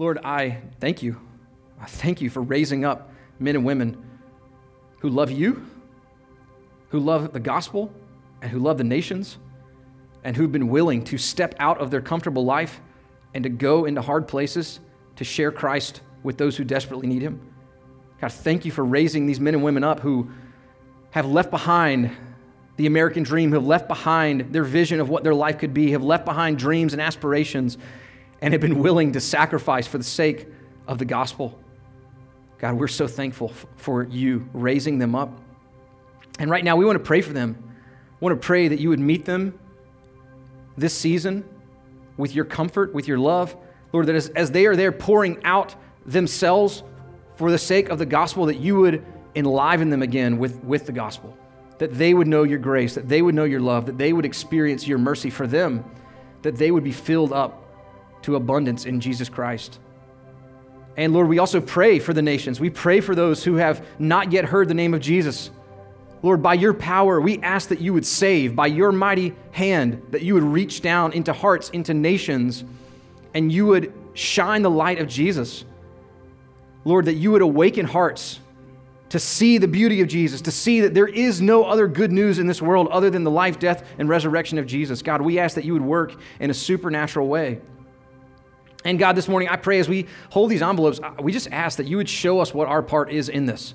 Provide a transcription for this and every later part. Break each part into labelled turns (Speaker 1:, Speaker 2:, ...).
Speaker 1: Lord, I thank you. I thank you for raising up men and women who love you, who love the gospel, and who love the nations, and who've been willing to step out of their comfortable life and to go into hard places to share Christ with those who desperately need him. God, thank you for raising these men and women up who have left behind the American dream, who have left behind their vision of what their life could be, have left behind dreams and aspirations, and have been willing to sacrifice for the sake of the gospel. God, we're so thankful for you raising them up. And right now, we want to pray for them. We want to pray that you would meet them this season with your comfort, with your love. Lord, that as, as they are there pouring out themselves for the sake of the gospel, that you would enliven them again with, with the gospel, that they would know your grace, that they would know your love, that they would experience your mercy for them, that they would be filled up to abundance in Jesus Christ. And Lord, we also pray for the nations. We pray for those who have not yet heard the name of Jesus. Lord, by your power, we ask that you would save, by your mighty hand, that you would reach down into hearts, into nations, and you would shine the light of Jesus. Lord, that you would awaken hearts to see the beauty of Jesus, to see that there is no other good news in this world other than the life, death, and resurrection of Jesus. God, we ask that you would work in a supernatural way. And God, this morning, I pray as we hold these envelopes, uh, we just ask that you would show us what our part is in this.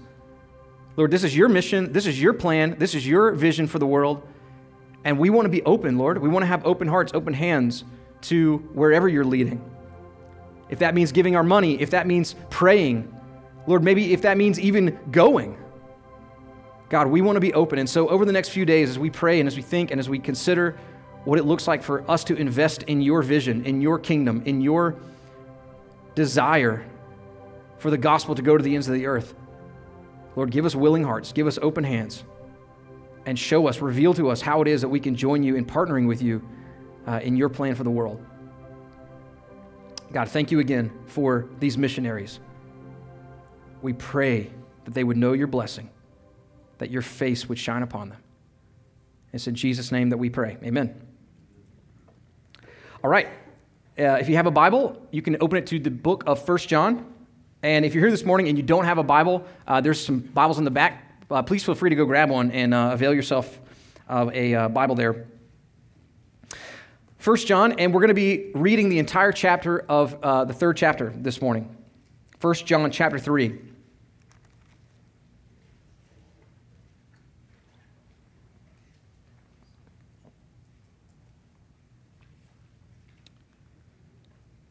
Speaker 1: Lord, this is your mission, this is your plan, this is your vision for the world. And we want to be open, Lord. We want to have open hearts, open hands to wherever you're leading. If that means giving our money, if that means praying, Lord, maybe if that means even going. God, we want to be open. And so, over the next few days, as we pray and as we think and as we consider what it looks like for us to invest in your vision, in your kingdom, in your desire for the gospel to go to the ends of the earth. Lord, give us willing hearts, give us open hands, and show us, reveal to us how it is that we can join you in partnering with you uh, in your plan for the world. God, thank you again for these missionaries. We pray that they would know your blessing, that your face would shine upon them. It's in Jesus' name that we pray. Amen. All right. Uh, if you have a Bible, you can open it to the book of First John. And if you're here this morning and you don't have a Bible, uh, there's some Bibles in the back. Uh, please feel free to go grab one and uh, avail yourself of a uh, Bible there. First John, and we're going to be reading the entire chapter of uh, the third chapter this morning. First John chapter 3.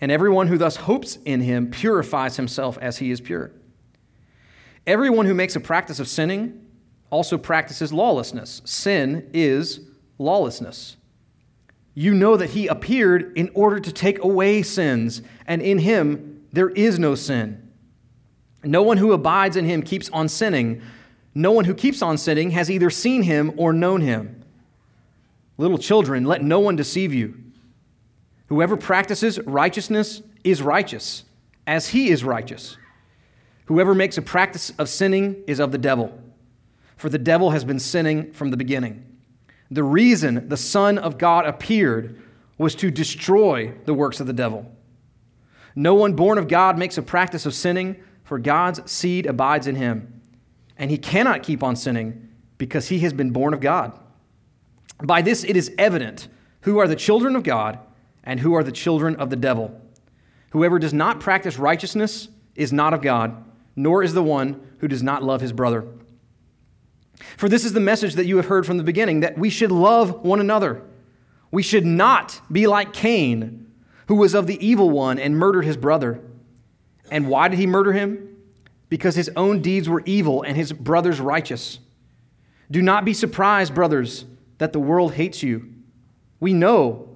Speaker 1: And everyone who thus hopes in him purifies himself as he is pure. Everyone who makes a practice of sinning also practices lawlessness. Sin is lawlessness. You know that he appeared in order to take away sins, and in him there is no sin. No one who abides in him keeps on sinning. No one who keeps on sinning has either seen him or known him. Little children, let no one deceive you. Whoever practices righteousness is righteous, as he is righteous. Whoever makes a practice of sinning is of the devil, for the devil has been sinning from the beginning. The reason the Son of God appeared was to destroy the works of the devil. No one born of God makes a practice of sinning, for God's seed abides in him, and he cannot keep on sinning because he has been born of God. By this it is evident who are the children of God and who are the children of the devil. Whoever does not practice righteousness is not of God, nor is the one who does not love his brother. For this is the message that you have heard from the beginning that we should love one another. We should not be like Cain, who was of the evil one and murdered his brother. And why did he murder him? Because his own deeds were evil and his brother's righteous. Do not be surprised, brothers, that the world hates you. We know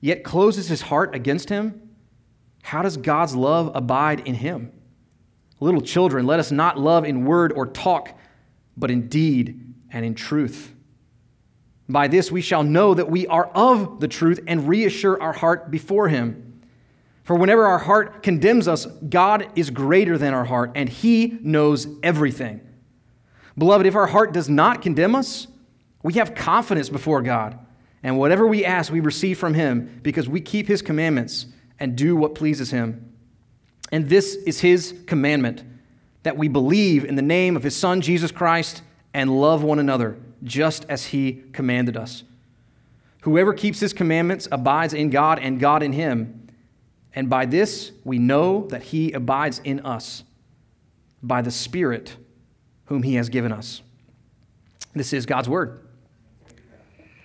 Speaker 1: yet closes his heart against him, how does God's love abide in him? Little children, let us not love in word or talk, but in deed and in truth. By this we shall know that we are of the truth and reassure our heart before him. For whenever our heart condemns us, God is greater than our heart, and he knows everything. Beloved, if our heart does not condemn us, we have confidence before God, and whatever we ask, we receive from him because we keep his commandments and do what pleases him. And this is his commandment that we believe in the name of his Son, Jesus Christ, and love one another, just as he commanded us. Whoever keeps his commandments abides in God, and God in him. And by this we know that he abides in us, by the Spirit whom he has given us. This is God's word.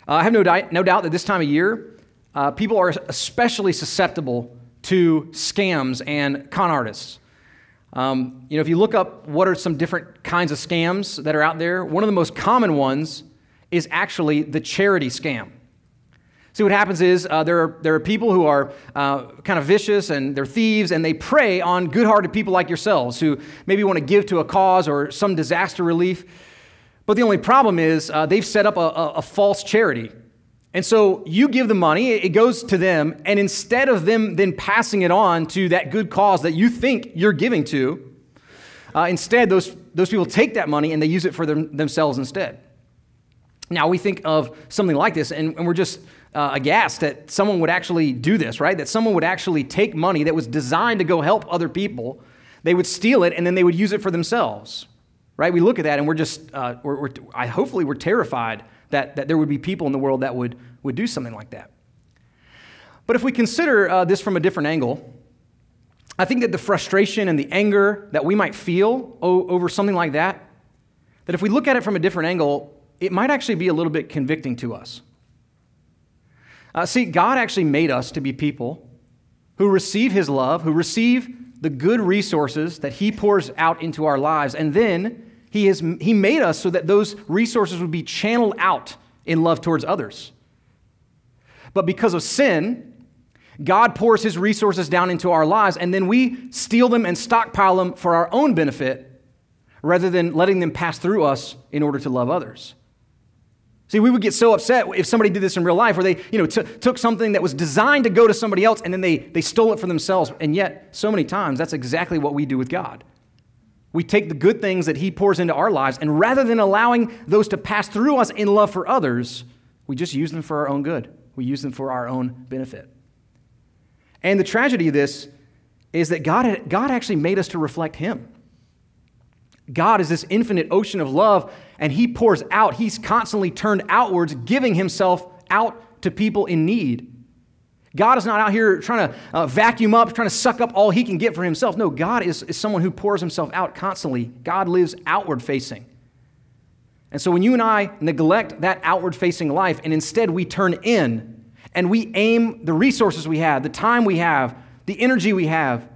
Speaker 1: Uh, I have no, di- no doubt that this time of year, uh, people are especially susceptible to scams and con artists. Um, you know, if you look up what are some different kinds of scams that are out there, one of the most common ones is actually the charity scam. See, what happens is uh, there, are, there are people who are uh, kind of vicious and they're thieves, and they prey on good hearted people like yourselves who maybe want to give to a cause or some disaster relief. But the only problem is uh, they've set up a, a, a false charity. And so you give the money, it goes to them, and instead of them then passing it on to that good cause that you think you're giving to, uh, instead those, those people take that money and they use it for them, themselves instead. Now we think of something like this, and, and we're just uh, aghast that someone would actually do this, right? That someone would actually take money that was designed to go help other people, they would steal it, and then they would use it for themselves, right? We look at that and we're just, uh, we're, we're, I, hopefully, we're terrified that, that there would be people in the world that would, would do something like that. But if we consider uh, this from a different angle, I think that the frustration and the anger that we might feel o- over something like that, that if we look at it from a different angle, it might actually be a little bit convicting to us. Uh, see, God actually made us to be people who receive His love, who receive the good resources that He pours out into our lives, and then he, has, he made us so that those resources would be channeled out in love towards others. But because of sin, God pours his resources down into our lives, and then we steal them and stockpile them for our own benefit rather than letting them pass through us in order to love others. See, we would get so upset if somebody did this in real life where they, you know, t- took something that was designed to go to somebody else and then they, they stole it for themselves. And yet, so many times, that's exactly what we do with God. We take the good things that He pours into our lives, and rather than allowing those to pass through us in love for others, we just use them for our own good. We use them for our own benefit. And the tragedy of this is that God, God actually made us to reflect Him. God is this infinite ocean of love, and He pours out. He's constantly turned outwards, giving Himself out to people in need. God is not out here trying to uh, vacuum up, trying to suck up all he can get for himself. No, God is, is someone who pours himself out constantly. God lives outward facing. And so when you and I neglect that outward facing life and instead we turn in and we aim the resources we have, the time we have, the energy we have,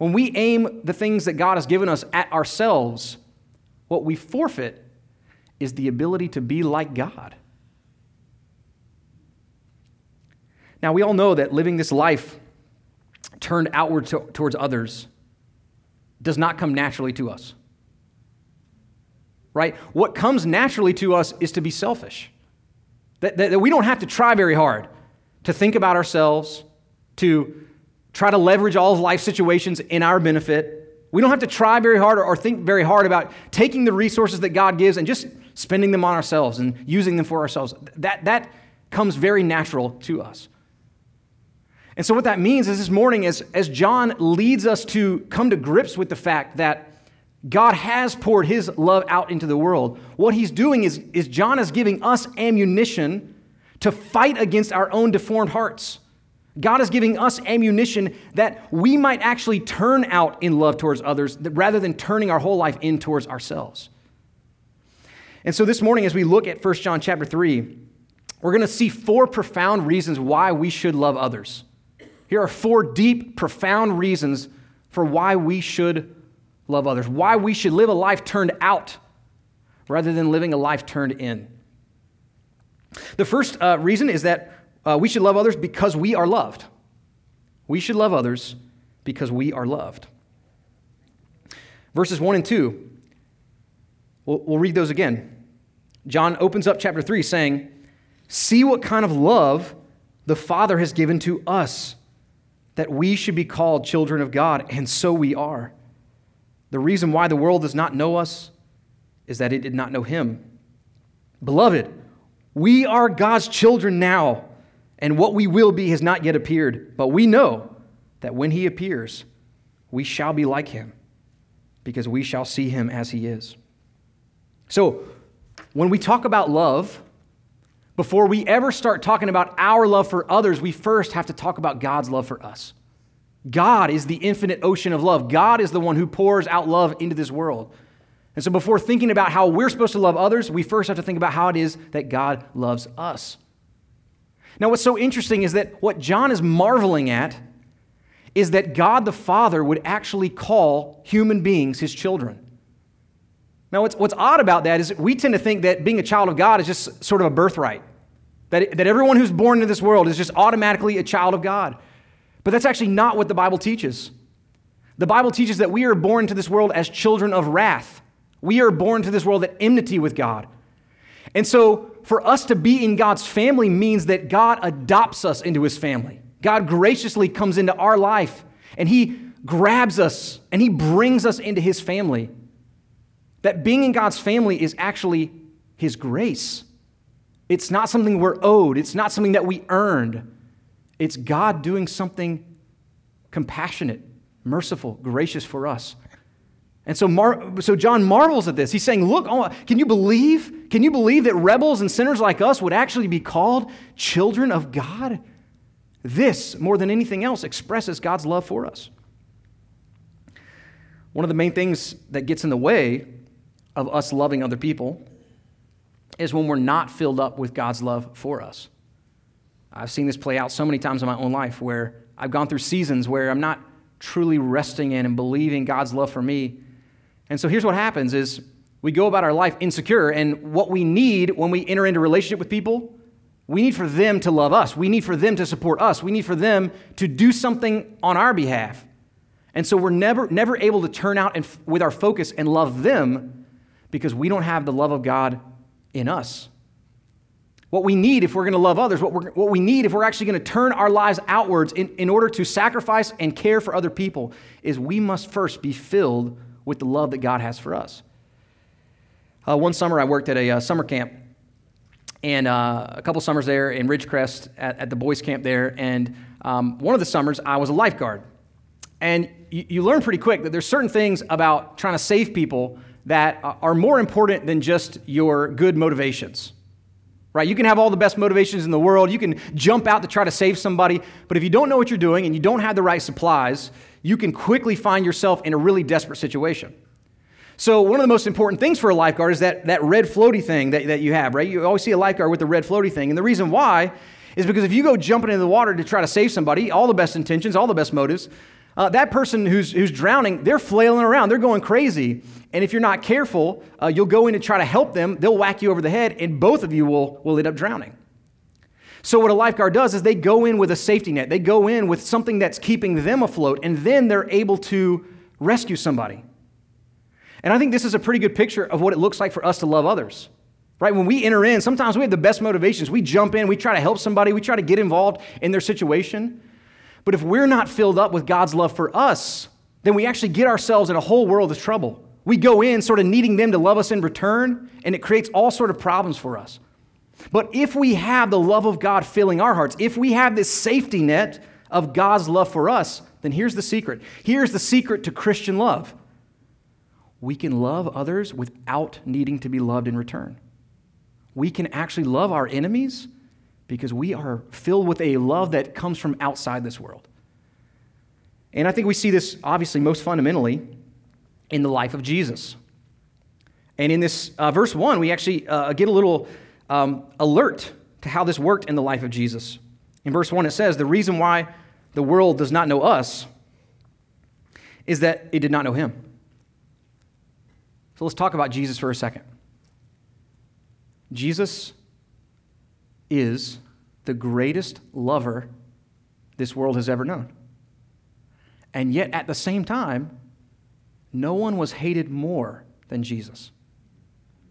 Speaker 1: when we aim the things that God has given us at ourselves, what we forfeit is the ability to be like God. Now, we all know that living this life turned outward to, towards others does not come naturally to us. Right? What comes naturally to us is to be selfish. That, that, that we don't have to try very hard to think about ourselves, to try to leverage all of life situations in our benefit. We don't have to try very hard or, or think very hard about taking the resources that God gives and just spending them on ourselves and using them for ourselves. That, that comes very natural to us. And so, what that means is this morning, as, as John leads us to come to grips with the fact that God has poured his love out into the world, what he's doing is, is John is giving us ammunition to fight against our own deformed hearts. God is giving us ammunition that we might actually turn out in love towards others rather than turning our whole life in towards ourselves. And so this morning, as we look at 1 John chapter 3, we're going to see four profound reasons why we should love others. Here are four deep, profound reasons for why we should love others, why we should live a life turned out rather than living a life turned in. The first uh, reason is that uh, we should love others because we are loved. We should love others because we are loved. Verses 1 and 2, we'll, we'll read those again. John opens up chapter 3 saying, See what kind of love the Father has given to us, that we should be called children of God, and so we are. The reason why the world does not know us is that it did not know Him. Beloved, we are God's children now, and what we will be has not yet appeared. But we know that when He appears, we shall be like Him, because we shall see Him as He is. So, when we talk about love, before we ever start talking about our love for others, we first have to talk about God's love for us. God is the infinite ocean of love. God is the one who pours out love into this world. And so, before thinking about how we're supposed to love others, we first have to think about how it is that God loves us. Now, what's so interesting is that what John is marveling at is that God the Father would actually call human beings his children. Now, what's, what's odd about that is we tend to think that being a child of God is just sort of a birthright, that, that everyone who's born into this world is just automatically a child of God. But that's actually not what the Bible teaches. The Bible teaches that we are born into this world as children of wrath. We are born to this world at enmity with God. And so, for us to be in God's family means that God adopts us into his family. God graciously comes into our life and he grabs us and he brings us into his family. That being in God's family is actually his grace. It's not something we're owed, it's not something that we earned. It's God doing something compassionate, merciful, gracious for us. And so, Mar- so John marvels at this. He's saying, Look, oh, can you believe? Can you believe that rebels and sinners like us would actually be called children of God? This, more than anything else, expresses God's love for us. One of the main things that gets in the way of us loving other people is when we're not filled up with God's love for us. I've seen this play out so many times in my own life where I've gone through seasons where I'm not truly resting in and believing God's love for me and so here's what happens is we go about our life insecure and what we need when we enter into relationship with people, we need for them to love us. We need for them to support us. We need for them to do something on our behalf. And so we're never never able to turn out and, with our focus and love them because we don't have the love of God in us. What we need if we're going to love others, what, what we need if we're actually going to turn our lives outwards in, in order to sacrifice and care for other people, is we must first be filled with the love that God has for us. Uh, one summer, I worked at a uh, summer camp, and uh, a couple summers there in Ridgecrest at, at the boys' camp there. And um, one of the summers, I was a lifeguard. And you, you learn pretty quick that there's certain things about trying to save people that are more important than just your good motivations. Right? You can have all the best motivations in the world. You can jump out to try to save somebody. But if you don't know what you're doing and you don't have the right supplies, you can quickly find yourself in a really desperate situation. So, one of the most important things for a lifeguard is that, that red floaty thing that, that you have, right? You always see a lifeguard with the red floaty thing. And the reason why is because if you go jumping into the water to try to save somebody, all the best intentions, all the best motives, uh, that person who's, who's drowning, they're flailing around, they're going crazy. And if you're not careful, uh, you'll go in to try to help them, they'll whack you over the head, and both of you will, will end up drowning. So, what a lifeguard does is they go in with a safety net. They go in with something that's keeping them afloat, and then they're able to rescue somebody. And I think this is a pretty good picture of what it looks like for us to love others. Right? When we enter in, sometimes we have the best motivations. We jump in, we try to help somebody, we try to get involved in their situation. But if we're not filled up with God's love for us, then we actually get ourselves in a whole world of trouble. We go in sort of needing them to love us in return, and it creates all sort of problems for us. But if we have the love of God filling our hearts, if we have this safety net of God's love for us, then here's the secret. Here's the secret to Christian love we can love others without needing to be loved in return. We can actually love our enemies because we are filled with a love that comes from outside this world. And I think we see this obviously most fundamentally in the life of Jesus. And in this uh, verse 1, we actually uh, get a little um, alert to how this worked in the life of Jesus. In verse 1, it says, The reason why the world does not know us is that it did not know him. So let's talk about Jesus for a second. Jesus is the greatest lover this world has ever known. And yet, at the same time, no one was hated more than Jesus.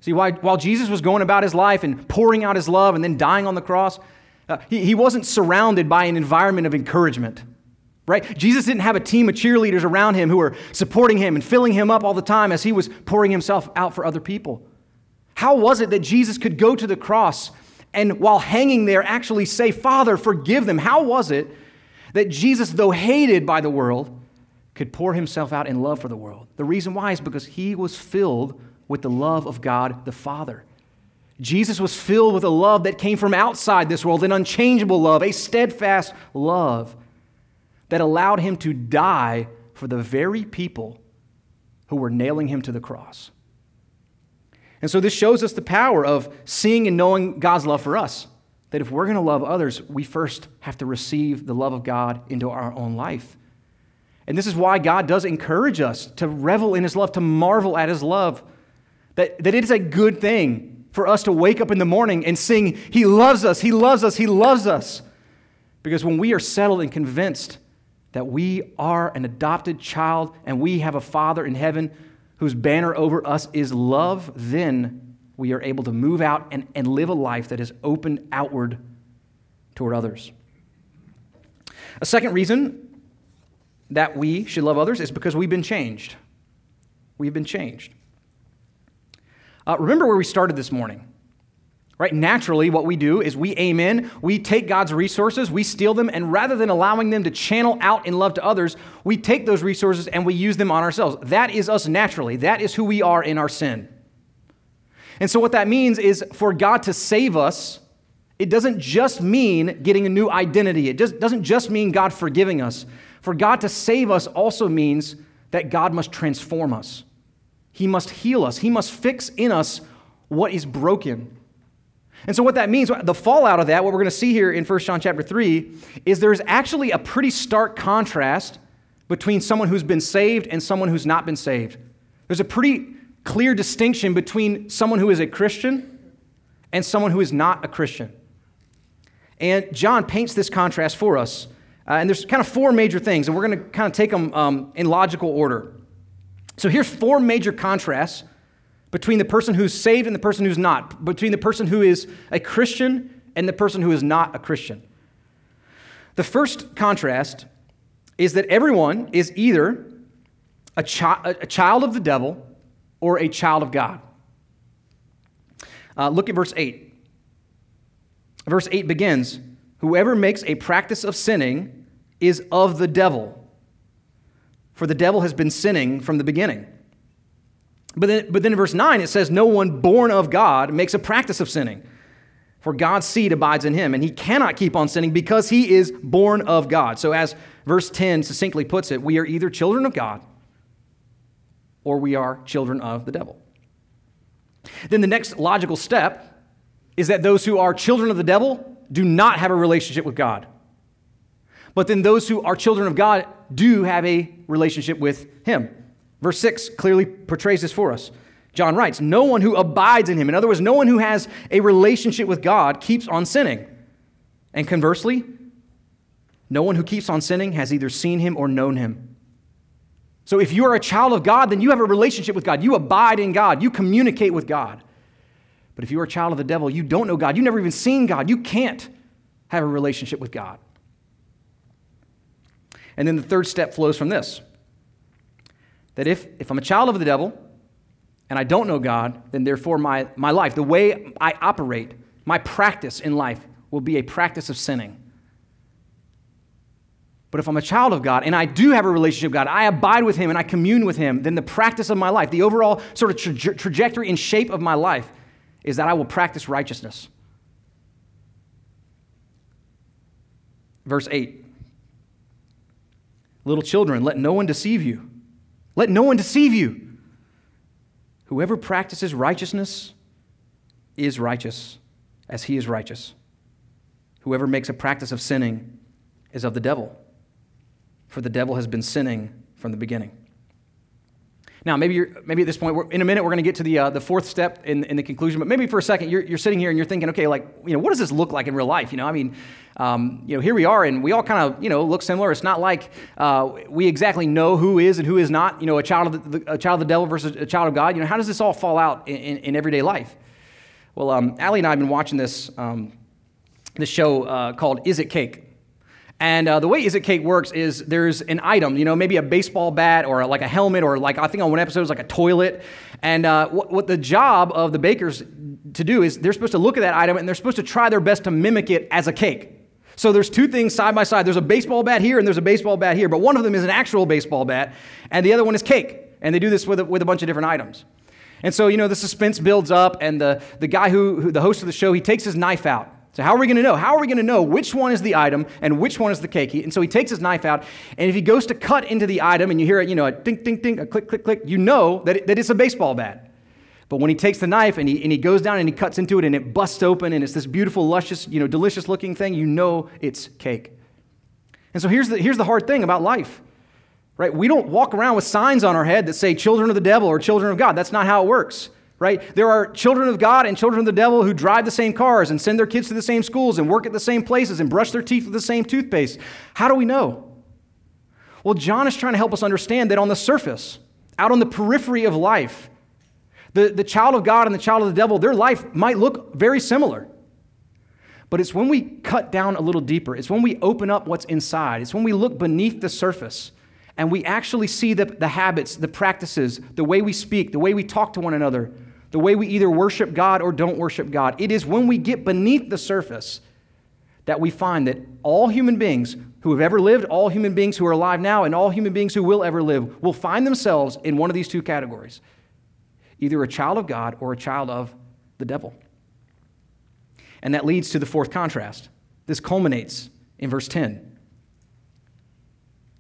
Speaker 1: See, while Jesus was going about his life and pouring out his love and then dying on the cross, uh, he, he wasn't surrounded by an environment of encouragement, right? Jesus didn't have a team of cheerleaders around him who were supporting him and filling him up all the time as he was pouring himself out for other people. How was it that Jesus could go to the cross and while hanging there actually say, Father, forgive them? How was it that Jesus, though hated by the world, could pour himself out in love for the world? The reason why is because he was filled with the love of God the Father. Jesus was filled with a love that came from outside this world, an unchangeable love, a steadfast love that allowed him to die for the very people who were nailing him to the cross. And so this shows us the power of seeing and knowing God's love for us. That if we're going to love others, we first have to receive the love of God into our own life. And this is why God does encourage us to revel in His love, to marvel at His love. That, that it is a good thing for us to wake up in the morning and sing, He loves us, He loves us, He loves us. Because when we are settled and convinced that we are an adopted child and we have a Father in heaven whose banner over us is love, then we are able to move out and, and live a life that is open outward toward others. A second reason that we should love others is because we've been changed. We've been changed. Uh, remember where we started this morning. Right? Naturally, what we do is we aim in, we take God's resources, we steal them, and rather than allowing them to channel out in love to others, we take those resources and we use them on ourselves. That is us naturally. That is who we are in our sin. And so, what that means is for God to save us, it doesn't just mean getting a new identity, it just doesn't just mean God forgiving us. For God to save us also means that God must transform us, He must heal us, He must fix in us what is broken. And so, what that means, the fallout of that, what we're going to see here in 1 John chapter 3, is there's actually a pretty stark contrast between someone who's been saved and someone who's not been saved. There's a pretty clear distinction between someone who is a Christian and someone who is not a Christian. And John paints this contrast for us. Uh, and there's kind of four major things, and we're going to kind of take them um, in logical order. So here's four major contrasts between the person who's saved and the person who's not, between the person who is a Christian and the person who is not a Christian. The first contrast is that everyone is either a, chi- a child of the devil or a child of God. Uh, look at verse 8. Verse 8 begins Whoever makes a practice of sinning is of the devil, for the devil has been sinning from the beginning. But then, but then in verse 9, it says, No one born of God makes a practice of sinning, for God's seed abides in him, and he cannot keep on sinning because he is born of God. So, as verse 10 succinctly puts it, we are either children of God or we are children of the devil. Then the next logical step is that those who are children of the devil do not have a relationship with God. But then those who are children of God do have a relationship with him. Verse 6 clearly portrays this for us. John writes, No one who abides in him, in other words, no one who has a relationship with God, keeps on sinning. And conversely, no one who keeps on sinning has either seen him or known him. So if you are a child of God, then you have a relationship with God. You abide in God. You communicate with God. But if you are a child of the devil, you don't know God. You've never even seen God. You can't have a relationship with God. And then the third step flows from this that if, if I'm a child of the devil and I don't know God, then therefore my, my life, the way I operate, my practice in life will be a practice of sinning. But if I'm a child of God and I do have a relationship with God, I abide with Him and I commune with Him, then the practice of my life, the overall sort of tra- trajectory and shape of my life, is that I will practice righteousness. Verse 8 Little children, let no one deceive you. Let no one deceive you. Whoever practices righteousness is righteous as he is righteous. Whoever makes a practice of sinning is of the devil, for the devil has been sinning from the beginning. Now, maybe, you're, maybe at this point, in a minute, we're going to get to the, uh, the fourth step in, in the conclusion, but maybe for a second, you're, you're sitting here and you're thinking, okay, like, you know, what does this look like in real life? You know, I mean, um, you know, here we are, and we all kind of, you know, look similar. It's not like uh, we exactly know who is and who is not, you know, a child of the, a child of the devil versus a child of God. You know, how does this all fall out in, in, in everyday life? Well, um, Allie and I have been watching this, um, this show uh, called Is It Cake? And uh, the way Is It Cake works is there's an item, you know, maybe a baseball bat or like a helmet or like I think on one episode it was like a toilet. And uh, what, what the job of the bakers to do is they're supposed to look at that item and they're supposed to try their best to mimic it as a cake. So there's two things side by side. There's a baseball bat here and there's a baseball bat here, but one of them is an actual baseball bat and the other one is cake. And they do this with a, with a bunch of different items. And so, you know, the suspense builds up and the, the guy who, who the host of the show, he takes his knife out so, how are we going to know? How are we going to know which one is the item and which one is the cake? and so he takes his knife out, and if he goes to cut into the item and you hear it, you know, a ding, ding, ding, a click, click, click, you know that, it, that it's a baseball bat. But when he takes the knife and he, and he goes down and he cuts into it and it busts open and it's this beautiful, luscious, you know, delicious looking thing, you know it's cake. And so here's the, here's the hard thing about life, right? We don't walk around with signs on our head that say children of the devil or children of God. That's not how it works right? There are children of God and children of the devil who drive the same cars and send their kids to the same schools and work at the same places and brush their teeth with the same toothpaste. How do we know? Well, John is trying to help us understand that on the surface, out on the periphery of life, the, the child of God and the child of the devil, their life might look very similar. But it's when we cut down a little deeper, it's when we open up what's inside, it's when we look beneath the surface and we actually see the, the habits, the practices, the way we speak, the way we talk to one another, the way we either worship God or don't worship God. It is when we get beneath the surface that we find that all human beings who have ever lived, all human beings who are alive now, and all human beings who will ever live will find themselves in one of these two categories either a child of God or a child of the devil. And that leads to the fourth contrast. This culminates in verse 10.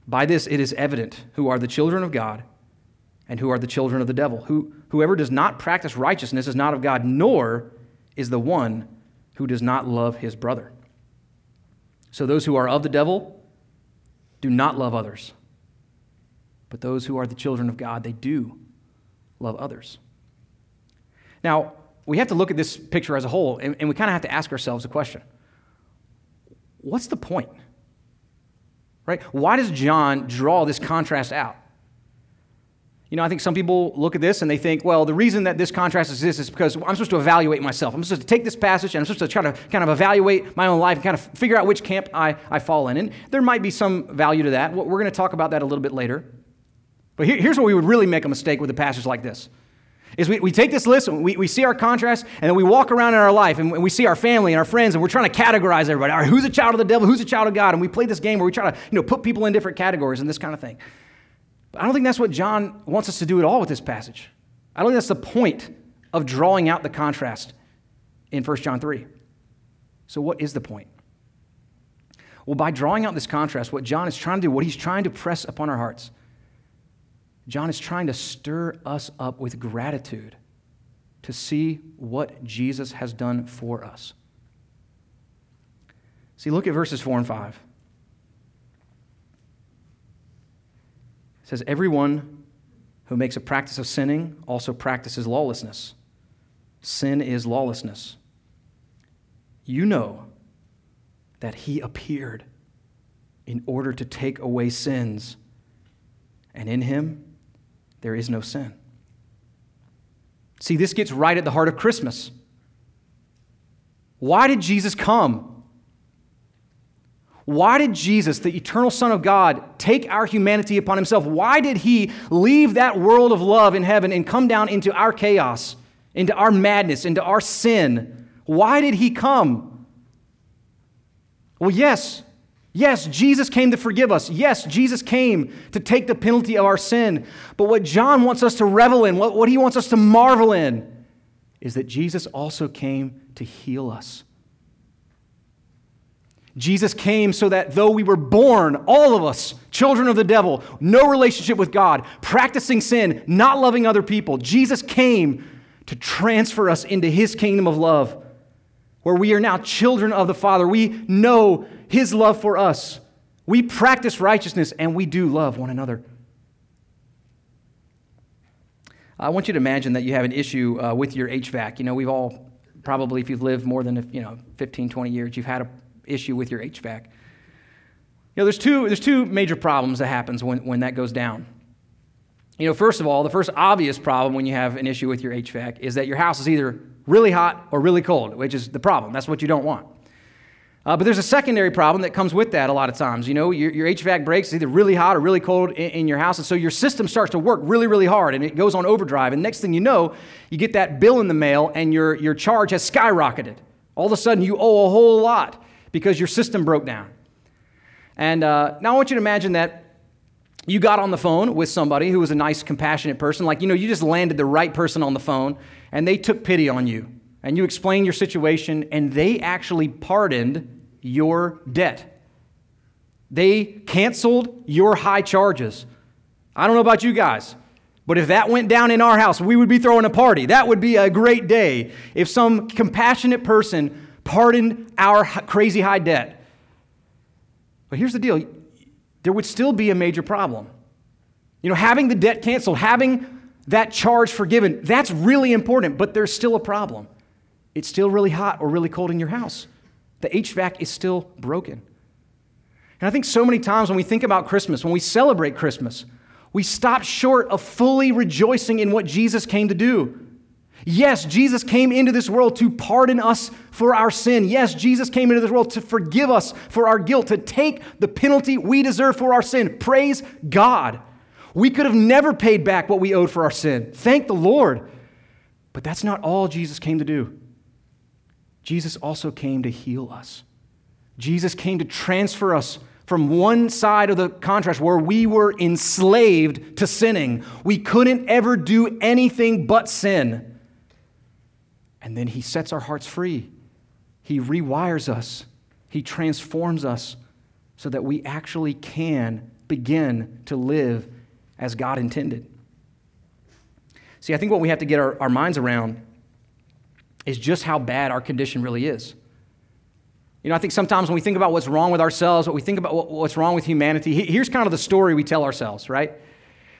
Speaker 1: By this it is evident who are the children of God and who are the children of the devil. Who, whoever does not practice righteousness is not of God, nor is the one who does not love his brother. So those who are of the devil do not love others. But those who are the children of God, they do love others. Now, we have to look at this picture as a whole, and, and we kind of have to ask ourselves a question What's the point? Right? Why does John draw this contrast out? You know, I think some people look at this and they think, well, the reason that this contrast exists is because I'm supposed to evaluate myself. I'm supposed to take this passage and I'm supposed to try to kind of evaluate my own life and kind of figure out which camp I, I fall in. And there might be some value to that. We're going to talk about that a little bit later. But here, here's where we would really make a mistake with a passage like this. Is we, we take this list and we, we see our contrast and then we walk around in our life and we see our family and our friends and we're trying to categorize everybody. All right, who's a child of the devil? Who's a child of God? And we play this game where we try to you know, put people in different categories and this kind of thing. But I don't think that's what John wants us to do at all with this passage. I don't think that's the point of drawing out the contrast in 1 John 3. So, what is the point? Well, by drawing out this contrast, what John is trying to do, what he's trying to press upon our hearts, John is trying to stir us up with gratitude to see what Jesus has done for us. See, look at verses 4 and 5. Says, Everyone who makes a practice of sinning also practices lawlessness. Sin is lawlessness. You know that he appeared in order to take away sins, and in him there is no sin. See, this gets right at the heart of Christmas. Why did Jesus come? Why did Jesus, the eternal Son of God, take our humanity upon himself? Why did he leave that world of love in heaven and come down into our chaos, into our madness, into our sin? Why did he come? Well, yes, yes, Jesus came to forgive us. Yes, Jesus came to take the penalty of our sin. But what John wants us to revel in, what, what he wants us to marvel in, is that Jesus also came to heal us. Jesus came so that though we were born, all of us, children of the devil, no relationship with God, practicing sin, not loving other people, Jesus came to transfer us into his kingdom of love, where we are now children of the Father. We know his love for us. We practice righteousness and we do love one another. I want you to imagine that you have an issue uh, with your HVAC. You know, we've all probably, if you've lived more than you know 15, 20 years, you've had an issue with your HVAC. You know, there's two, there's two major problems that happens when, when that goes down. You know, first of all, the first obvious problem when you have an issue with your HVAC is that your house is either really hot or really cold, which is the problem. That's what you don't want. Uh, but there's a secondary problem that comes with that a lot of times. You know, your, your HVAC breaks, either really hot or really cold in, in, your house, and so your system starts to work really, really hard, and it goes on overdrive. And next thing you know, you get that bill in the mail, and your, your charge has skyrocketed. All of a sudden, you owe a whole lot because your system broke down. And uh, now I want you to imagine that you got on the phone with somebody who was a nice, compassionate person. Like, you know, you just landed the right person on the phone, and they took pity on you and you explained your situation, and they actually pardoned your debt. They canceled your high charges. I don't know about you guys, but if that went down in our house, we would be throwing a party. That would be a great day if some compassionate person pardoned our crazy high debt. But here's the deal there would still be a major problem. You know, having the debt canceled, having that charge forgiven, that's really important, but there's still a problem it's still really hot or really cold in your house. The HVAC is still broken. And I think so many times when we think about Christmas, when we celebrate Christmas, we stop short of fully rejoicing in what Jesus came to do. Yes, Jesus came into this world to pardon us for our sin. Yes, Jesus came into this world to forgive us for our guilt, to take the penalty we deserve for our sin. Praise God. We could have never paid back what we owed for our sin. Thank the Lord. But that's not all Jesus came to do. Jesus also came to heal us. Jesus came to transfer us from one side of the contrast where we were enslaved to sinning. We couldn't ever do anything but sin. And then he sets our hearts free. He rewires us, he transforms us so that we actually can begin to live as God intended. See, I think what we have to get our, our minds around is just how bad our condition really is. You know, I think sometimes when we think about what's wrong with ourselves, what we think about what's wrong with humanity, here's kind of the story we tell ourselves, right?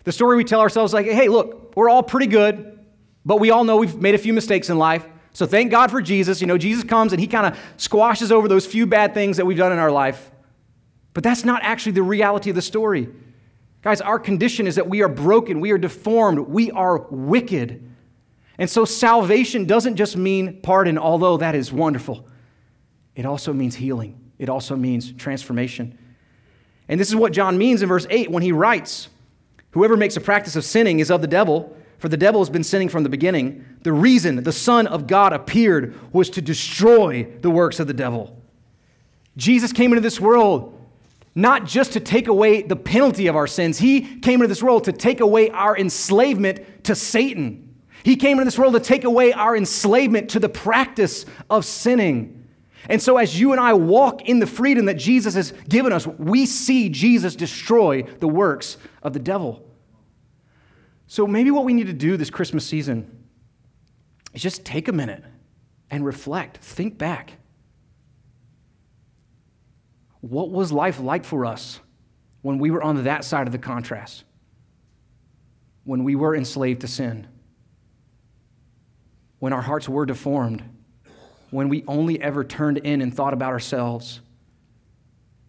Speaker 1: The story we tell ourselves like, hey, look, we're all pretty good, but we all know we've made a few mistakes in life. So thank God for Jesus. You know, Jesus comes and he kind of squashes over those few bad things that we've done in our life. But that's not actually the reality of the story. Guys, our condition is that we are broken, we are deformed, we are wicked. And so salvation doesn't just mean pardon, although that is wonderful. It also means healing, it also means transformation. And this is what John means in verse 8 when he writes Whoever makes a practice of sinning is of the devil, for the devil has been sinning from the beginning. The reason the Son of God appeared was to destroy the works of the devil. Jesus came into this world not just to take away the penalty of our sins, he came into this world to take away our enslavement to Satan. He came into this world to take away our enslavement to the practice of sinning. And so, as you and I walk in the freedom that Jesus has given us, we see Jesus destroy the works of the devil. So, maybe what we need to do this Christmas season is just take a minute and reflect, think back. What was life like for us when we were on that side of the contrast? When we were enslaved to sin? when our hearts were deformed, when we only ever turned in and thought about ourselves.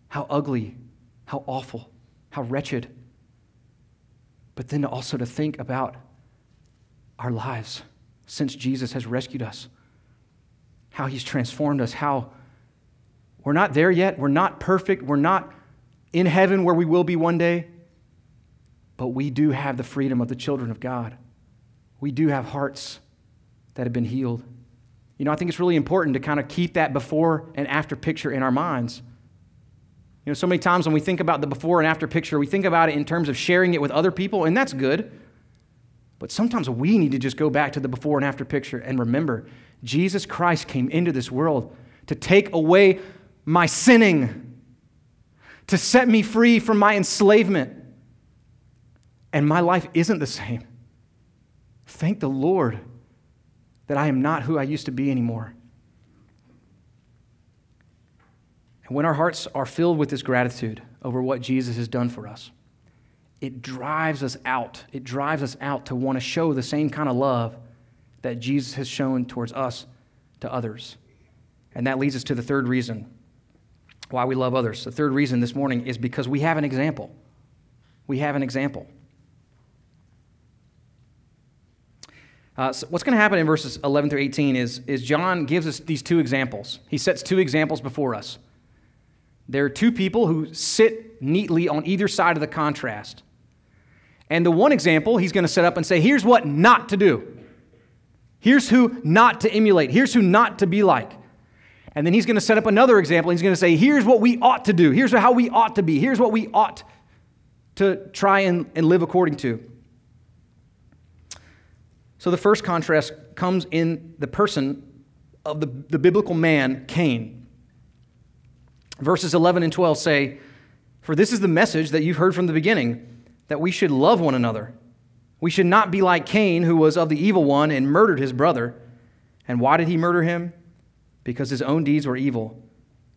Speaker 1: How ugly, how awful, how wretched. But then also to think about our lives since Jesus has rescued us, how he's transformed us, how we're not there yet, we're not perfect, we're not in heaven where we will be one day, but we do have the freedom of the children of God. We do have hearts that have been healed. You know, I think it's really important to kind of keep that before and after picture in our minds. You know, so many times when we think about the before and after picture, we think about it in terms of sharing it with other people, and that's good. But sometimes we need to just go back to the before and after picture and remember Jesus Christ came into this world to take away my sinning, to set me free from my enslavement. And my life isn't the same. Thank the Lord that I am not who I used to be anymore. And when our hearts are filled with this gratitude over what Jesus has done for us, it drives us out. It drives us out to want to show the same kind of love that Jesus has shown towards us to others. And that leads us to the third reason why we love others. The third reason this morning is because we have an example. We have an example. Uh, so what's going to happen in verses 11 through 18 is, is John gives us these two examples. He sets two examples before us. There are two people who sit neatly on either side of the contrast. And the one example he's going to set up and say, here's what not to do. Here's who not to emulate. Here's who not to be like. And then he's going to set up another example. He's going to say, here's what we ought to do. Here's how we ought to be. Here's what we ought to try and, and live according to. So the first contrast comes in the person of the, the biblical man, Cain. Verses 11 and 12 say, For this is the message that you've heard from the beginning, that we should love one another. We should not be like Cain, who was of the evil one and murdered his brother. And why did he murder him? Because his own deeds were evil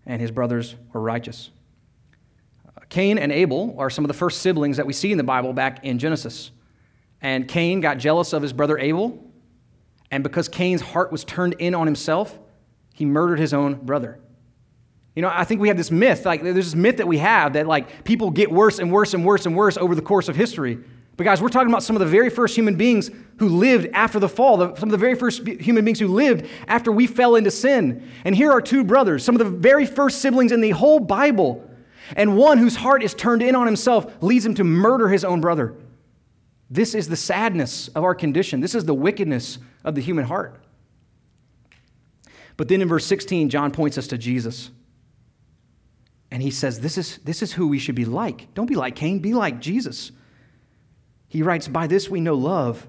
Speaker 1: and his brothers were righteous. Cain and Abel are some of the first siblings that we see in the Bible back in Genesis. And Cain got jealous of his brother Abel. And because Cain's heart was turned in on himself, he murdered his own brother. You know, I think we have this myth, like there's this myth that we have that like people get worse and worse and worse and worse over the course of history. But guys, we're talking about some of the very first human beings who lived after the fall, some of the very first human beings who lived after we fell into sin. And here are two brothers, some of the very first siblings in the whole Bible. And one whose heart is turned in on himself leads him to murder his own brother. This is the sadness of our condition. This is the wickedness of the human heart. But then in verse 16, John points us to Jesus. And he says, This is, this is who we should be like. Don't be like Cain, be like Jesus. He writes, By this we know love,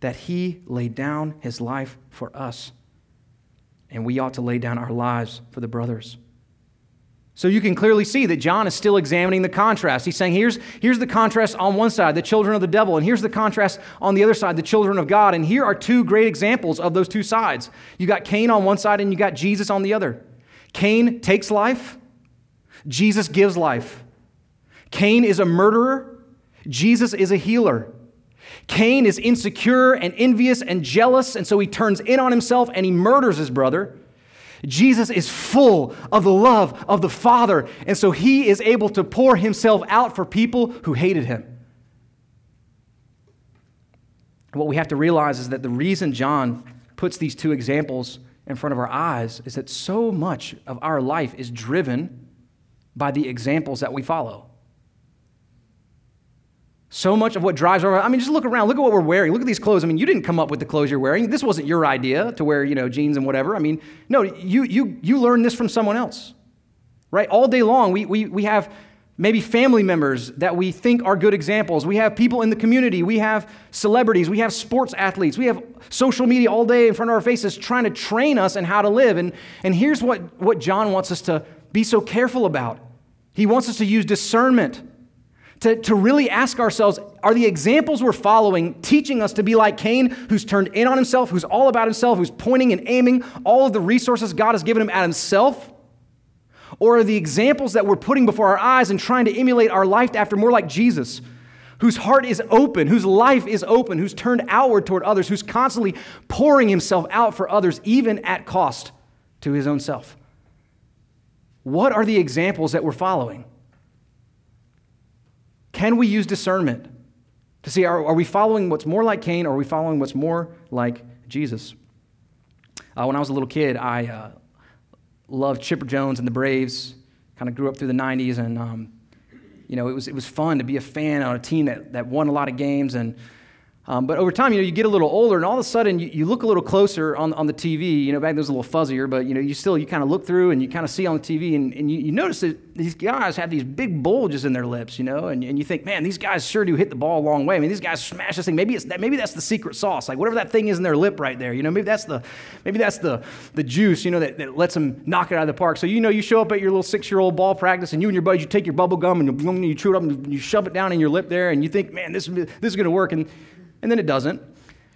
Speaker 1: that he laid down his life for us. And we ought to lay down our lives for the brothers. So you can clearly see that John is still examining the contrast. He's saying, here's, here's the contrast on one side, the children of the devil, and here's the contrast on the other side, the children of God. And here are two great examples of those two sides. You got Cain on one side, and you got Jesus on the other. Cain takes life, Jesus gives life. Cain is a murderer, Jesus is a healer. Cain is insecure and envious and jealous, and so he turns in on himself and he murders his brother. Jesus is full of the love of the Father, and so he is able to pour himself out for people who hated him. What we have to realize is that the reason John puts these two examples in front of our eyes is that so much of our life is driven by the examples that we follow. So much of what drives our, I mean, just look around. Look at what we're wearing. Look at these clothes. I mean, you didn't come up with the clothes you're wearing. This wasn't your idea to wear, you know, jeans and whatever. I mean, no, you, you, you learned this from someone else, right? All day long, we, we, we have maybe family members that we think are good examples. We have people in the community. We have celebrities. We have sports athletes. We have social media all day in front of our faces trying to train us in how to live. And, and here's what, what John wants us to be so careful about he wants us to use discernment to, to really ask ourselves are the examples we're following teaching us to be like Cain, who's turned in on himself, who's all about himself, who's pointing and aiming all of the resources God has given him at himself? Or are the examples that we're putting before our eyes and trying to emulate our life after more like Jesus, whose heart is open, whose life is open, who's turned outward toward others, who's constantly pouring himself out for others, even at cost to his own self? What are the examples that we're following? Can we use discernment to see are, are we following what's more like Cain or are we following what's more like Jesus? Uh, when I was a little kid, I uh, loved Chipper Jones and the Braves. Kind of grew up through the 90s, and um, you know, it was, it was fun to be a fan on a team that, that won a lot of games. And Um, but over time, you know, you get a little older, and all of a sudden, you, you look a little closer on, on the TV. You know, back then it was a little fuzzier, but you know, you still you kind of look through and you kind of see on the TV, and, and you, you notice that these guys have these big bulges in their lips, you know, and, and you think, man, these guys sure do hit the ball a long way. I mean, these guys smash this thing. Maybe it's that, maybe that's the secret sauce, like whatever that thing is in their lip right there. You know, maybe that's the maybe that's the the juice, you know, that, that lets them knock it out of the park. So you know, you show up at your little six year old ball practice, and you and your buddies, you take your bubble gum and you, you chew it up and you shove it down in your lip there, and you think, man, this this is to work, and and then it doesn't.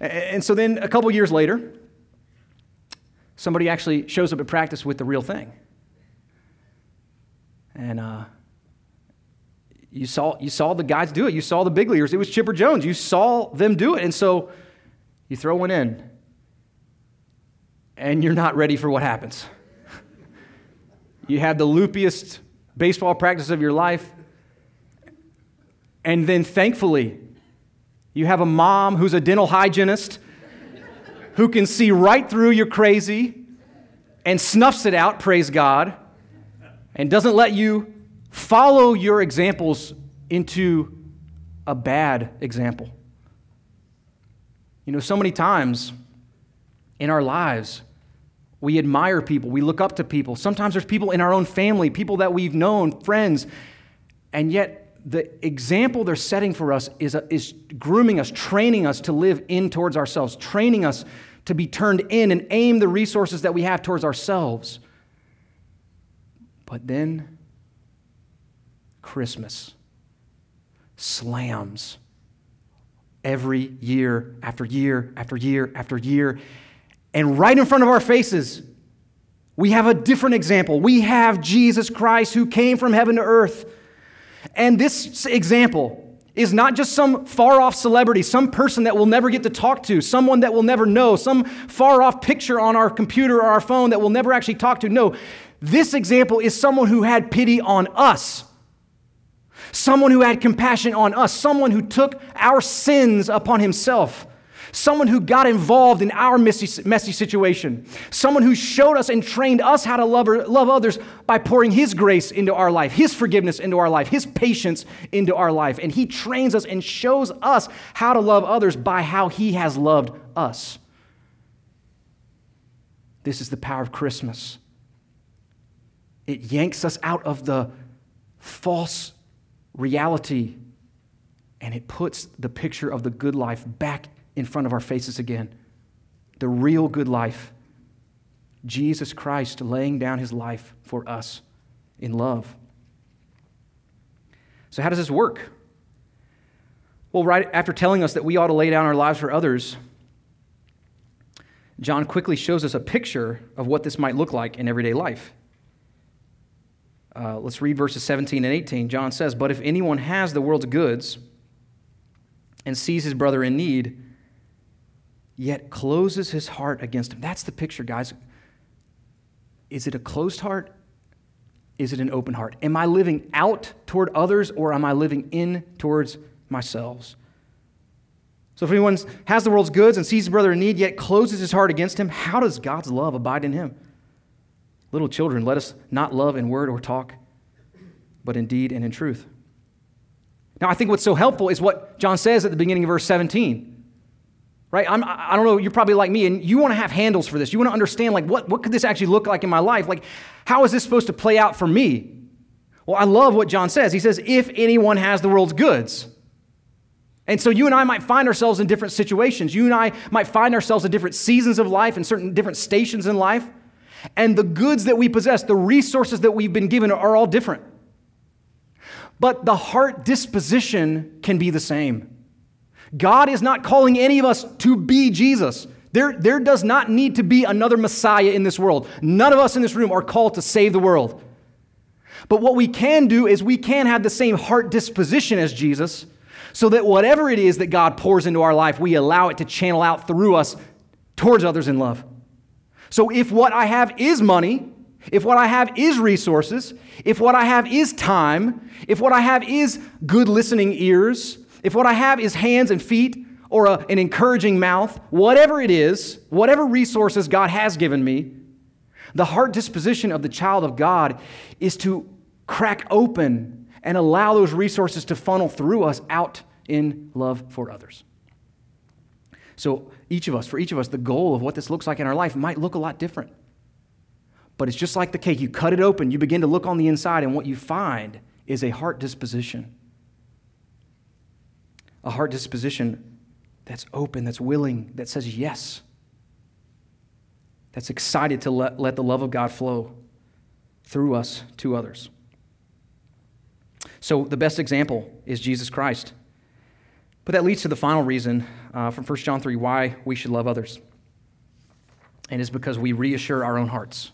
Speaker 1: And so then a couple years later, somebody actually shows up at practice with the real thing. And uh, you, saw, you saw the guys do it. You saw the big leaguers. It was Chipper Jones. You saw them do it. And so you throw one in, and you're not ready for what happens. you have the loopiest baseball practice of your life. And then thankfully, you have a mom who's a dental hygienist who can see right through your crazy and snuffs it out, praise God, and doesn't let you follow your examples into a bad example. You know, so many times in our lives, we admire people, we look up to people. Sometimes there's people in our own family, people that we've known, friends, and yet the example they're setting for us is, is grooming us, training us to live in towards ourselves, training us to be turned in and aim the resources that we have towards ourselves. But then, Christmas slams every year after year after year after year. And right in front of our faces, we have a different example. We have Jesus Christ who came from heaven to earth and this example is not just some far off celebrity, some person that we'll never get to talk to, someone that we'll never know, some far off picture on our computer or our phone that we'll never actually talk to. No, this example is someone who had pity on us, someone who had compassion on us, someone who took our sins upon himself someone who got involved in our messy, messy situation, someone who showed us and trained us how to love, love others by pouring His grace into our life, His forgiveness into our life, His patience into our life. And He trains us and shows us how to love others by how He has loved us. This is the power of Christmas. It yanks us out of the false reality and it puts the picture of the good life back in front of our faces again. The real good life. Jesus Christ laying down his life for us in love. So, how does this work? Well, right after telling us that we ought to lay down our lives for others, John quickly shows us a picture of what this might look like in everyday life. Uh, let's read verses 17 and 18. John says, But if anyone has the world's goods and sees his brother in need, yet closes his heart against him. That's the picture, guys. Is it a closed heart? Is it an open heart? Am I living out toward others or am I living in towards myself? So if anyone has the world's goods and sees his brother in need, yet closes his heart against him, how does God's love abide in him? Little children, let us not love in word or talk, but in deed and in truth. Now, I think what's so helpful is what John says at the beginning of verse 17 right? I'm, i don't know you're probably like me and you want to have handles for this. You want to understand like what, what could this actually look like in my life? Like how is this supposed to play out for me? Well i love what john says. He says if anyone has the world's goods. And so you and i might find ourselves in different situations. You and i might find ourselves in different seasons of life and certain different stations in life. And the goods that we possess the resources that we've been given are all different. But the heart disposition can be the same God is not calling any of us to be Jesus. There, there does not need to be another Messiah in this world. None of us in this room are called to save the world. But what we can do is we can have the same heart disposition as Jesus, so that whatever it is that God pours into our life, we allow it to channel out through us towards others in love. So if what I have is money, if what I have is resources, if what I have is time, if what I have is good listening ears, if what I have is hands and feet or a, an encouraging mouth, whatever it is, whatever resources God has given me, the heart disposition of the child of God is to crack open and allow those resources to funnel through us out in love for others. So, each of us, for each of us, the goal of what this looks like in our life might look a lot different. But it's just like the cake. You cut it open, you begin to look on the inside, and what you find is a heart disposition. A heart disposition that's open, that's willing, that says yes, that's excited to let, let the love of God flow through us to others. So, the best example is Jesus Christ. But that leads to the final reason uh, from 1 John 3 why we should love others. And it's because we reassure our own hearts.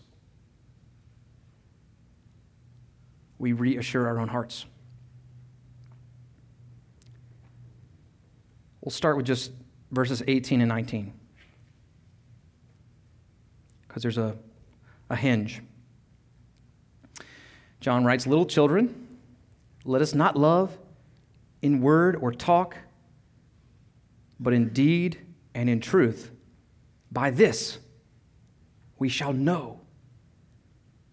Speaker 1: We reassure our own hearts. We'll start with just verses 18 and 19 because there's a, a hinge. John writes, Little children, let us not love in word or talk, but in deed and in truth. By this we shall know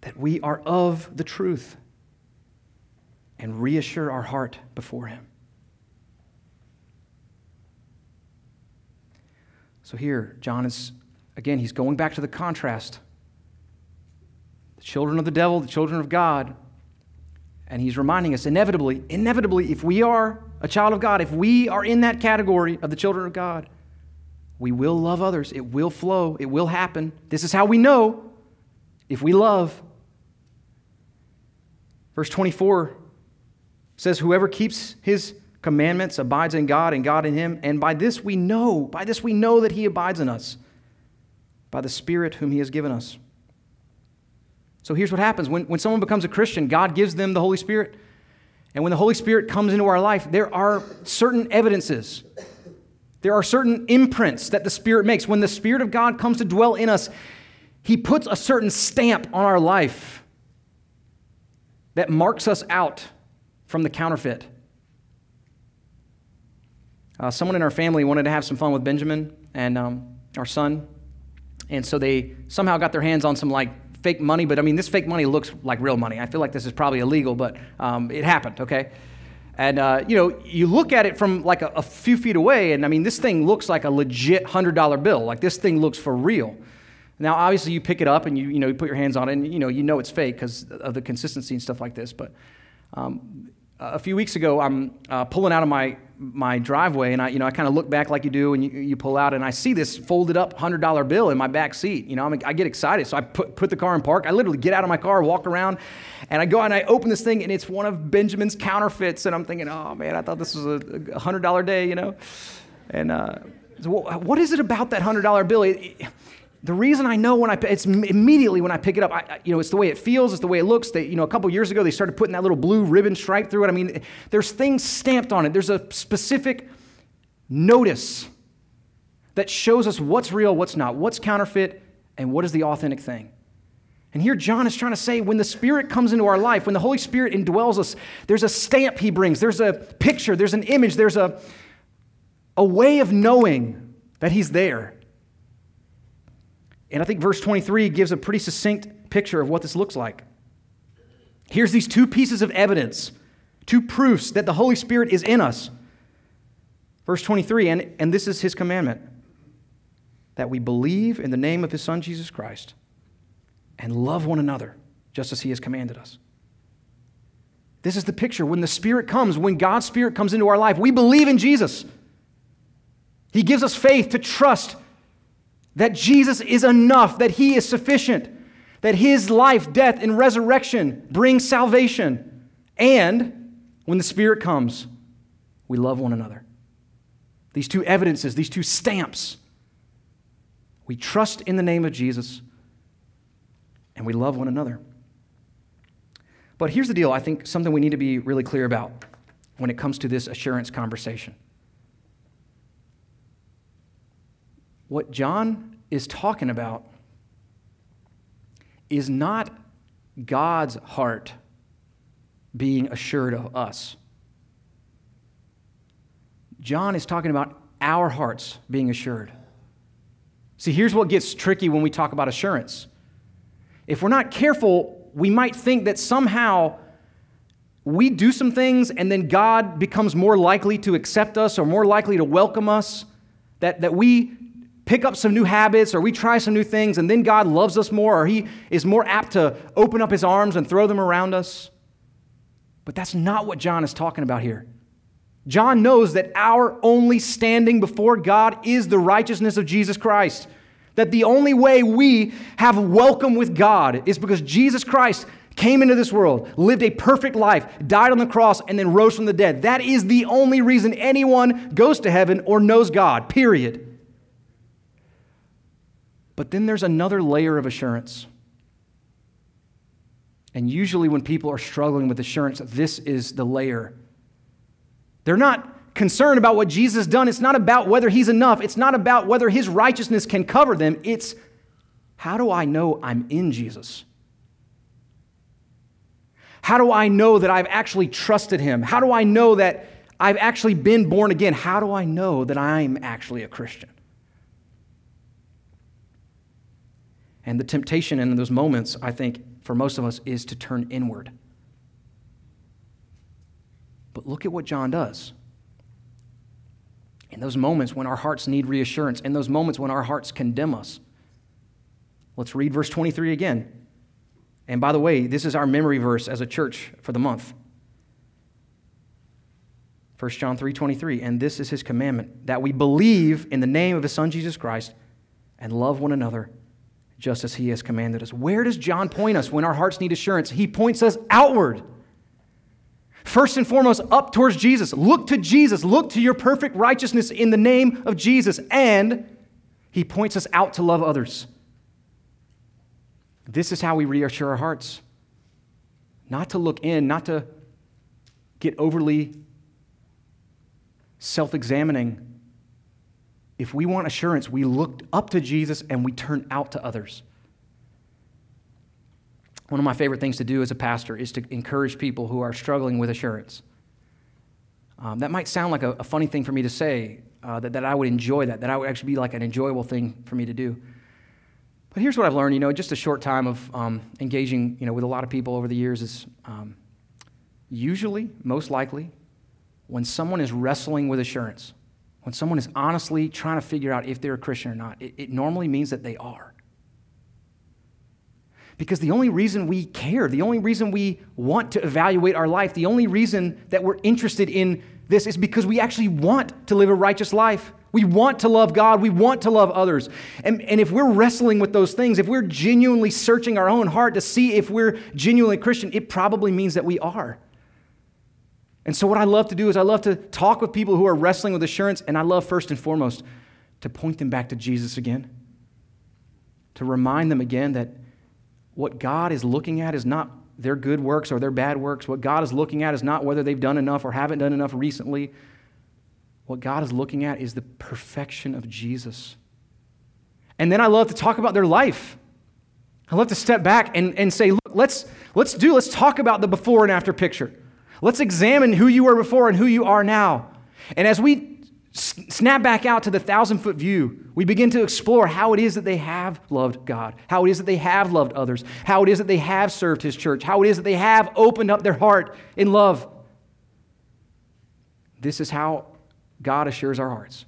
Speaker 1: that we are of the truth and reassure our heart before Him. So here, John is, again, he's going back to the contrast. The children of the devil, the children of God. And he's reminding us inevitably, inevitably, if we are a child of God, if we are in that category of the children of God, we will love others. It will flow. It will happen. This is how we know if we love. Verse 24 says, Whoever keeps his commandments abides in God and God in him. And by this we know, by this we know that he abides in us, by the Spirit whom he has given us. So here's what happens when, when someone becomes a Christian, God gives them the Holy Spirit. And when the Holy Spirit comes into our life, there are certain evidences. There are certain imprints that the Spirit makes. When the Spirit of God comes to dwell in us, He puts a certain stamp on our life that marks us out from the counterfeit. Uh, someone in our family wanted to have some fun with Benjamin and um, our son. And so they somehow got their hands on some like fake money, but I mean, this fake money looks like real money. I feel like this is probably illegal, but um, it happened, okay? And, uh, you know, you look at it from like a, a, few feet away, and I mean, this thing looks like a legit $100 bill. Like, this thing looks for real. Now, obviously, you pick it up and you, you know, you put your hands on it, and, you know, you know it's fake because of the consistency and stuff like this. But um, a few weeks ago, I'm uh, pulling out of my, my driveway, and I, you know, I kind of look back like you do, and you, you pull out, and I see this folded up $100 bill in my back seat. You know, I'm, i get excited, so I put, put the car in park. I literally get out of my car, walk around, and I go and I open this thing, and it's one of Benjamin's counterfeits, and I'm thinking, oh man, I thought this was a, a $100 day, you know? And uh, what is it about that $100 bill? It, it, the reason I know when I it's immediately when I pick it up, I, you know, it's the way it feels, it's the way it looks. They, you know, a couple years ago they started putting that little blue ribbon stripe through it. I mean, there's things stamped on it. There's a specific notice that shows us what's real, what's not, what's counterfeit, and what is the authentic thing. And here John is trying to say when the Spirit comes into our life, when the Holy Spirit indwells us, there's a stamp he brings, there's a picture, there's an image, there's a, a way of knowing that he's there. And I think verse 23 gives a pretty succinct picture of what this looks like. Here's these two pieces of evidence, two proofs that the Holy Spirit is in us. Verse 23, and, and this is his commandment that we believe in the name of his Son, Jesus Christ, and love one another just as he has commanded us. This is the picture. When the Spirit comes, when God's Spirit comes into our life, we believe in Jesus. He gives us faith to trust that Jesus is enough, that he is sufficient, that his life, death, and resurrection bring salvation. And when the Spirit comes, we love one another. These two evidences, these two stamps. We trust in the name of Jesus and we love one another. But here's the deal I think something we need to be really clear about when it comes to this assurance conversation. What John is talking about is not God's heart being assured of us. John is talking about our hearts being assured. See, here's what gets tricky when we talk about assurance. If we're not careful, we might think that somehow we do some things and then God becomes more likely to accept us or more likely to welcome us That, that we pick up some new habits or we try some new things and then God loves us more or He is more apt to open up His arms and throw them around us. But that's not what John is talking about here. John knows that our only standing before God is the righteousness of Jesus Christ. That the only way we have welcome with God is because Jesus Christ came into this world, lived a perfect life, died on the cross, and then rose from the dead. That is the only reason anyone goes to heaven or knows God, period. But then there's another layer of assurance. And usually, when people are struggling with assurance, this is the layer. They're not concerned about what Jesus has done. It's not about whether he's enough. It's not about whether his righteousness can cover them. It's how do I know I'm in Jesus? How do I know that I've actually trusted him? How do I know that I've actually been born again? How do I know that I'm actually a Christian? And the temptation in those moments, I think, for most of us, is to turn inward. But look at what John does. In those moments when our hearts need reassurance, in those moments when our hearts condemn us. Let's read verse 23 again. And by the way, this is our memory verse as a church for the month. 1 John 3:23, and this is his commandment that we believe in the name of his son Jesus Christ and love one another just as he has commanded us. Where does John point us when our hearts need assurance? He points us outward. First and foremost, up towards Jesus. Look to Jesus. Look to your perfect righteousness in the name of Jesus. And he points us out to love others. This is how we reassure our hearts. Not to look in, not to get overly self examining. If we want assurance, we look up to Jesus and we turn out to others. One of my favorite things to do as a pastor is to encourage people who are struggling with assurance. Um, that might sound like a, a, funny thing for me to say, uh, that, that I would enjoy that, that I would actually be like an enjoyable thing for me to do. But here's what I've learned, you know, just a short time of um, engaging, you know, with a lot of people over the years is um, usually, most likely, when someone is wrestling with assurance, when someone is honestly trying to figure out if they're a Christian or not, it, it normally means that they are. Because the only reason we care, the only reason we want to evaluate our life, the only reason that we're interested in this is because we actually want to live a righteous life. We want to love God. We want to love others. And, and if we're wrestling with those things, if we're genuinely searching our own heart to see if we're genuinely Christian, it probably means that we are. And so, what I love to do is I love to talk with people who are wrestling with assurance, and I love first and foremost to point them back to Jesus again, to remind them again that what God is looking at is not their good works or their bad works. What God is looking at is not whether they've done enough or haven't done enough recently. What God is looking at is the perfection of Jesus. And then I love to talk about their life. I love to step back and, and say, look, let's, let's do, let's talk about the before and after picture. Let's examine who you were before and who you are now. And as we snap back out to the thousand foot view, we begin to explore how it is that they have loved God, how it is that they have loved others, how it is that they have served His church, how it is that they have opened up their heart in love. This is how God assures our hearts.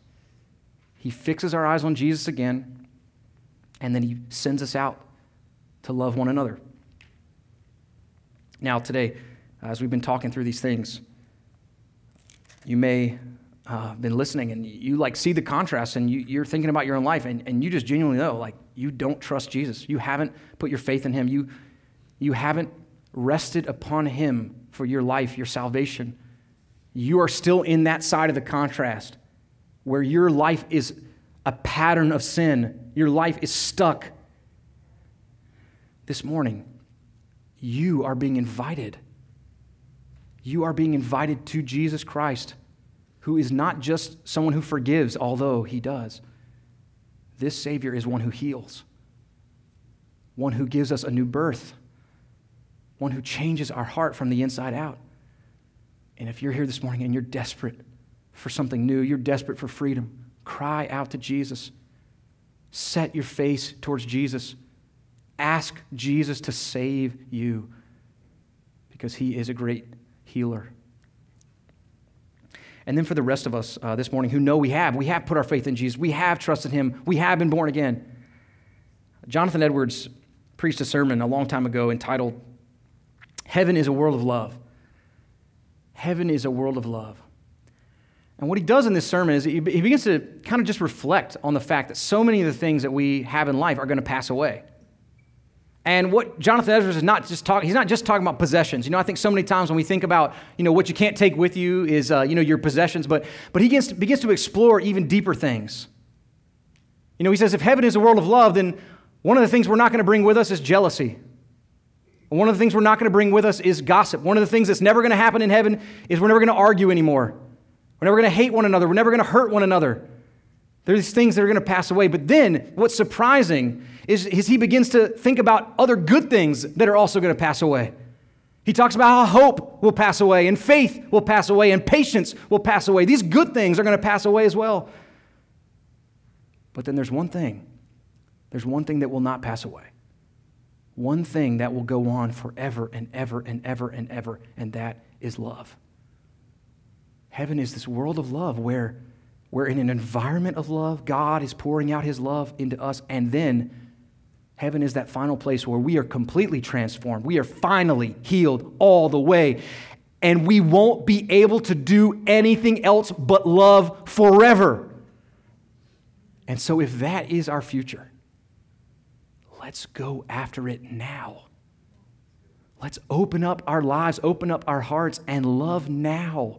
Speaker 1: He fixes our eyes on Jesus again, and then He sends us out to love one another. Now, today, as we've been talking through these things, you may uh, been listening and you like see the contrast and you, you're thinking about your own life and, and you just genuinely know like you don't trust jesus you haven't put your faith in him you, you haven't rested upon him for your life your salvation you are still in that side of the contrast where your life is a pattern of sin, your life is stuck. This morning, you are being invited. You are being invited to Jesus Christ, who is not just someone who forgives, although he does. This Savior is one who heals, one who gives us a new birth, one who changes our heart from the inside out. And if you're here this morning and you're desperate for something new, you're desperate for freedom, cry out to Jesus. Set your face towards Jesus. Ask Jesus to save you because he is a great healer. And then for the rest of us uh, this morning who know we have, we have put our faith in Jesus, we have trusted him, we have been born again. Jonathan Edwards preached a sermon a long time ago entitled, Heaven is a World of Love. Heaven is a world of love. And what he does in this sermon is he begins to kind of just reflect on the fact that so many of the things that we have in life are going to pass away. And what Jonathan Edwards is not just talking, he's not just talking about possessions. You know, I think so many times when we think about, you know, what you can't take with you is, uh, you know, your possessions, but, but he begins to, begins to explore even deeper things. You know, he says if heaven is a world of love, then one of the things we're not going to bring with us is jealousy. One of the things we're not going to bring with us is gossip. One of the things that's never going to happen in heaven is we're never going to argue anymore. We're never going to hate one another. We're never going to hurt one another. There's these things that are going to pass away. But then what's surprising is, is he begins to think about other good things that are also going to pass away. He talks about how hope will pass away, and faith will pass away, and patience will pass away. These good things are going to pass away as well. But then there's one thing there's one thing that will not pass away. One thing that will go on forever and ever and ever and ever, and that is love. Heaven is this world of love where we're in an environment of love. God is pouring out his love into us. And then heaven is that final place where we are completely transformed. We are finally healed all the way. And we won't be able to do anything else but love forever. And so, if that is our future, let's go after it now. Let's open up our lives, open up our hearts, and love now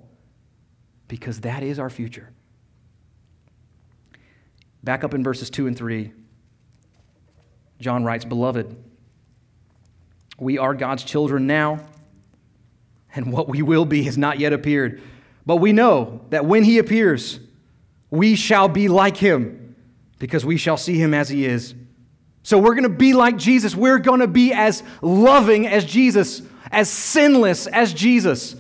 Speaker 1: because that is our future. Back up in verses 2 and 3, John writes Beloved, we are God's children now, and what we will be has not yet appeared. But we know that when he appears, we shall be like him, because we shall see him as he is. So we're going to be like Jesus. We're going to be as loving as Jesus, as sinless as Jesus.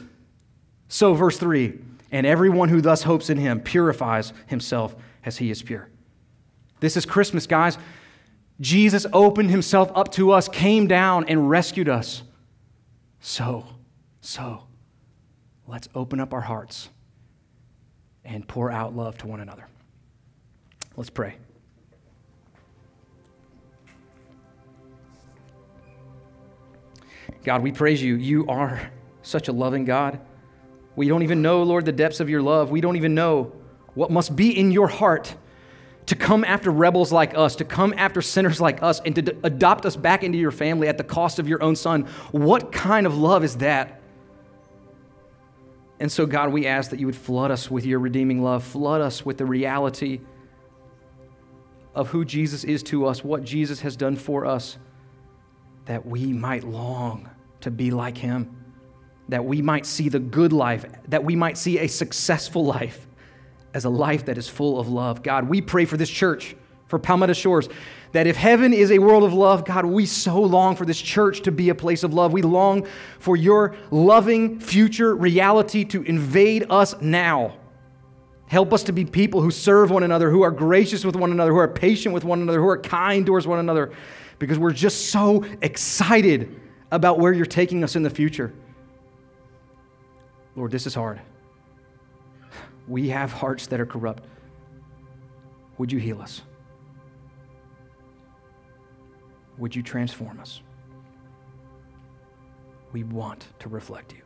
Speaker 1: So, verse 3 and everyone who thus hopes in him purifies himself as he is pure. This is Christmas, guys. Jesus opened himself up to us, came down, and rescued us. So, so, let's open up our hearts and pour out love to one another. Let's pray. God, we praise you. You are such a loving God. We don't even know, Lord, the depths of your love. We don't even know what must be in your heart to come after rebels like us, to come after sinners like us, and to d- adopt us back into your family at the cost of your own son. What kind of love is that? And so, God, we ask that you would flood us with your redeeming love, flood us with the reality of who Jesus is to us, what Jesus has done for us, that we might long to be like him, that we might see the good life, that we might see a successful life as a life that is full of love. God, we pray for this church, for Palmetto Shores, that if heaven is a world of love, God, we so long for this church to be a place of love. We long for your loving future reality to invade us now. Help us to be people who serve one another, who are gracious with one another, who are patient with one another, who are kind towards one another, because we're just so excited about where you're taking us in the future. Lord, this is hard. We have hearts that are corrupt. Would you heal us? Would you transform us? We want to reflect you.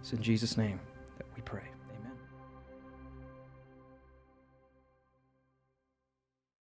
Speaker 1: It's in Jesus' name.